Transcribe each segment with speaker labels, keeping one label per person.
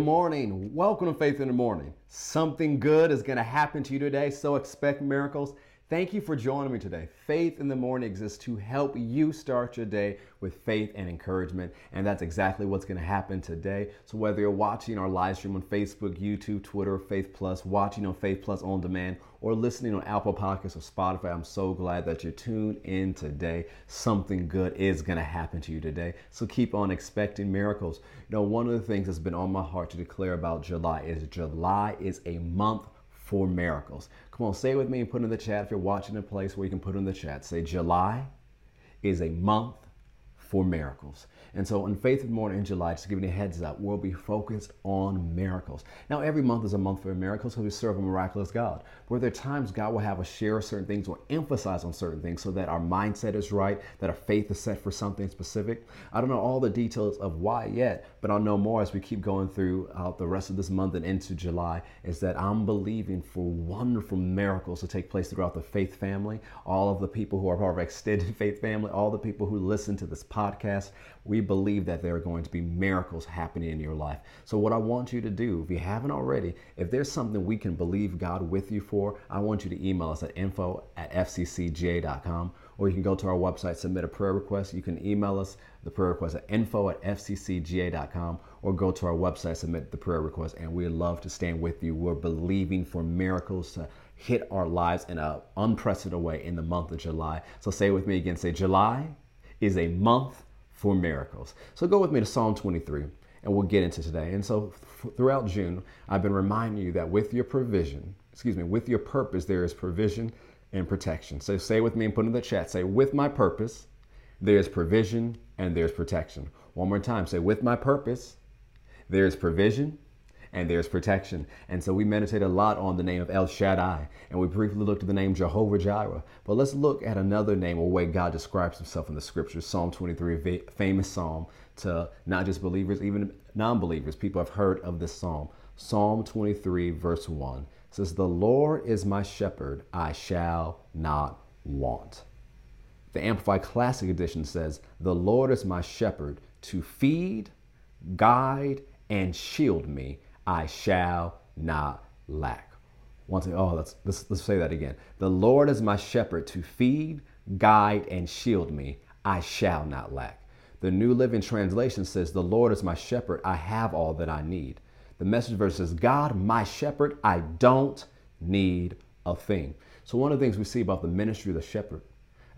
Speaker 1: Good morning. Welcome to Faith in the Morning. Something good is going to happen to you today, so expect miracles. Thank you for joining me today. Faith in the Morning exists to help you start your day with faith and encouragement, and that's exactly what's going to happen today. So, whether you're watching our live stream on Facebook, YouTube, Twitter, Faith Plus, watching on Faith Plus on demand, or listening on Apple Podcasts or Spotify, I'm so glad that you're tuned in today. Something good is going to happen to you today. So, keep on expecting miracles. You know, one of the things that's been on my heart to declare about July is July is a month for miracles. Come on, say it with me and put it in the chat if you're watching a place where you can put it in the chat. Say July is a month for miracles. And so on Faith in Morning in July, just giving you a heads up, we'll be focused on miracles. Now, every month is a month for miracles because we serve a miraculous God. But there are times God will have us share certain things or emphasize on certain things so that our mindset is right, that our faith is set for something specific. I don't know all the details of why yet, but I'll know more as we keep going through uh, the rest of this month and into July. Is that I'm believing for wonderful miracles to take place throughout the faith family, all of the people who are part of our extended faith family, all the people who listen to this podcast. We believe that there are going to be miracles happening in your life. So, what I want you to do, if you haven't already, if there's something we can believe God with you for, I want you to email us at info at fccga.com or you can go to our website, submit a prayer request. You can email us the prayer request at info at fccga.com or go to our website, submit the prayer request, and we'd love to stand with you. We're believing for miracles to hit our lives in an unprecedented way in the month of July. So say with me again, say July is a month for miracles. So go with me to Psalm 23 and we'll get into today. And so f- throughout June, I've been reminding you that with your provision, excuse me, with your purpose, there is provision and protection. So say with me and put in the chat, say, with my purpose, there's provision and there's protection. One more time, say, with my purpose, there's provision and there's protection. And so we meditate a lot on the name of El Shaddai, and we briefly looked at the name Jehovah Jireh. But let's look at another name or way God describes himself in the scriptures. Psalm 23, a famous psalm to not just believers, even non believers. People have heard of this psalm. Psalm 23, verse 1 says, The Lord is my shepherd, I shall not want. The Amplified Classic Edition says, The Lord is my shepherd to feed, guide, and shield me. I shall not lack. Once again, oh, let's, let's, let's say that again. The Lord is my shepherd to feed, guide, and shield me. I shall not lack. The New Living Translation says, The Lord is my shepherd. I have all that I need. The message verse says, God, my shepherd, I don't need a thing. So, one of the things we see about the ministry of the shepherd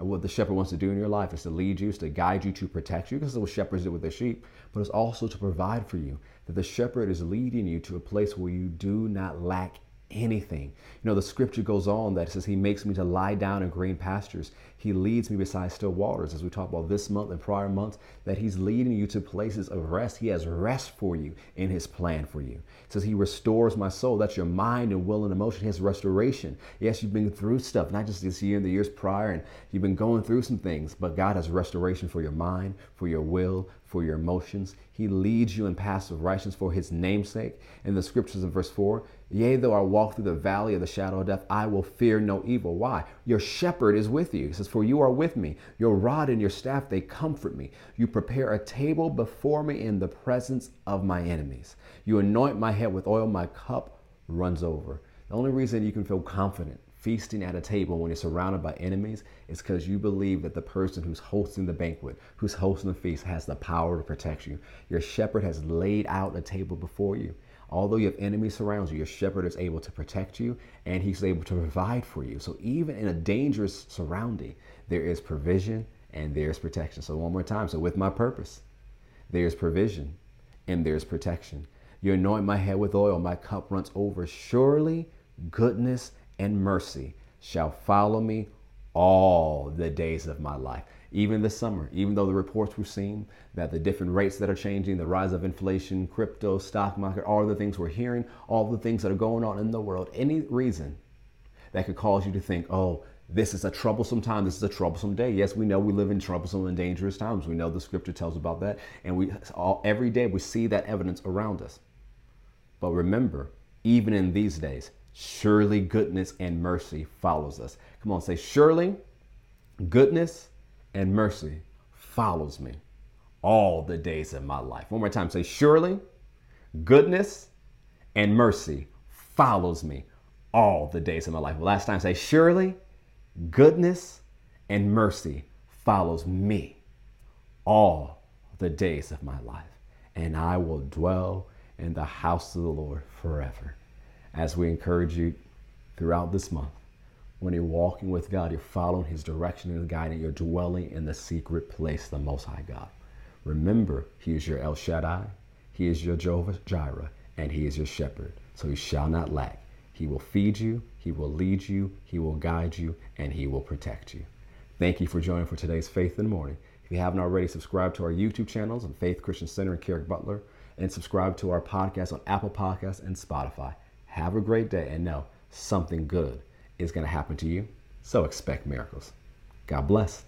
Speaker 1: what the shepherd wants to do in your life is to lead you, is to guide you, to protect you, because it's what shepherds do with their sheep, but it's also to provide for you. That the shepherd is leading you to a place where you do not lack anything. You know, the scripture goes on that says, He makes me to lie down in green pastures. He leads me beside still waters, as we talked about this month and prior months, that He's leading you to places of rest. He has rest for you in His plan for you. It says He restores my soul. That's your mind and will and emotion. Has restoration. Yes, you've been through stuff, not just this year and the years prior, and you've been going through some things, but God has restoration for your mind, for your will, for your emotions. He leads you in paths of righteousness for his namesake. In the scriptures in verse 4, yea, though I walk through the valley of the shadow of death, I will fear no evil. Why? Your shepherd is with you. He says, For you are with me. Your rod and your staff, they comfort me. You prepare a table before me in the presence of my enemies. You anoint my head with oil, my cup runs over. The only reason you can feel confident feasting at a table when you're surrounded by enemies is because you believe that the person who's hosting the banquet, who's hosting the feast, has the power to protect you. Your shepherd has laid out a table before you. Although you have enemies surround you, your shepherd is able to protect you and he's able to provide for you. So even in a dangerous surrounding, there is provision and there's protection. So one more time. So with my purpose, there's provision and there's protection. You anoint my head with oil, my cup runs over. Surely goodness and mercy shall follow me all the days of my life. Even this summer, even though the reports seen that the different rates that are changing, the rise of inflation, crypto, stock market, all the things we're hearing, all the things that are going on in the world, any reason that could cause you to think, oh, this is a troublesome time. This is a troublesome day. Yes, we know we live in troublesome and dangerous times. We know the scripture tells about that. And we all, every day we see that evidence around us. But remember, even in these days, surely goodness and mercy follows us. Come on, say, surely goodness and mercy follows me all the days of my life. One more time, say, surely Goodness and mercy follows me all the days of my life. Last time say, surely goodness and mercy follows me all the days of my life, and I will dwell in the house of the Lord forever. As we encourage you throughout this month, when you're walking with God, you're following His direction and guiding, you're dwelling in the secret place, the Most High God. Remember, He is your El Shaddai, He is your Jehovah Jireh, and He is your shepherd, so you shall not lack. He will feed you, He will lead you, He will guide you, and He will protect you. Thank you for joining for today's Faith in the Morning. If you haven't already, subscribe to our YouTube channels on Faith Christian Center and Kerrick Butler, and subscribe to our podcast on Apple Podcasts and Spotify. Have a great day, and know something good is going to happen to you, so expect miracles. God bless.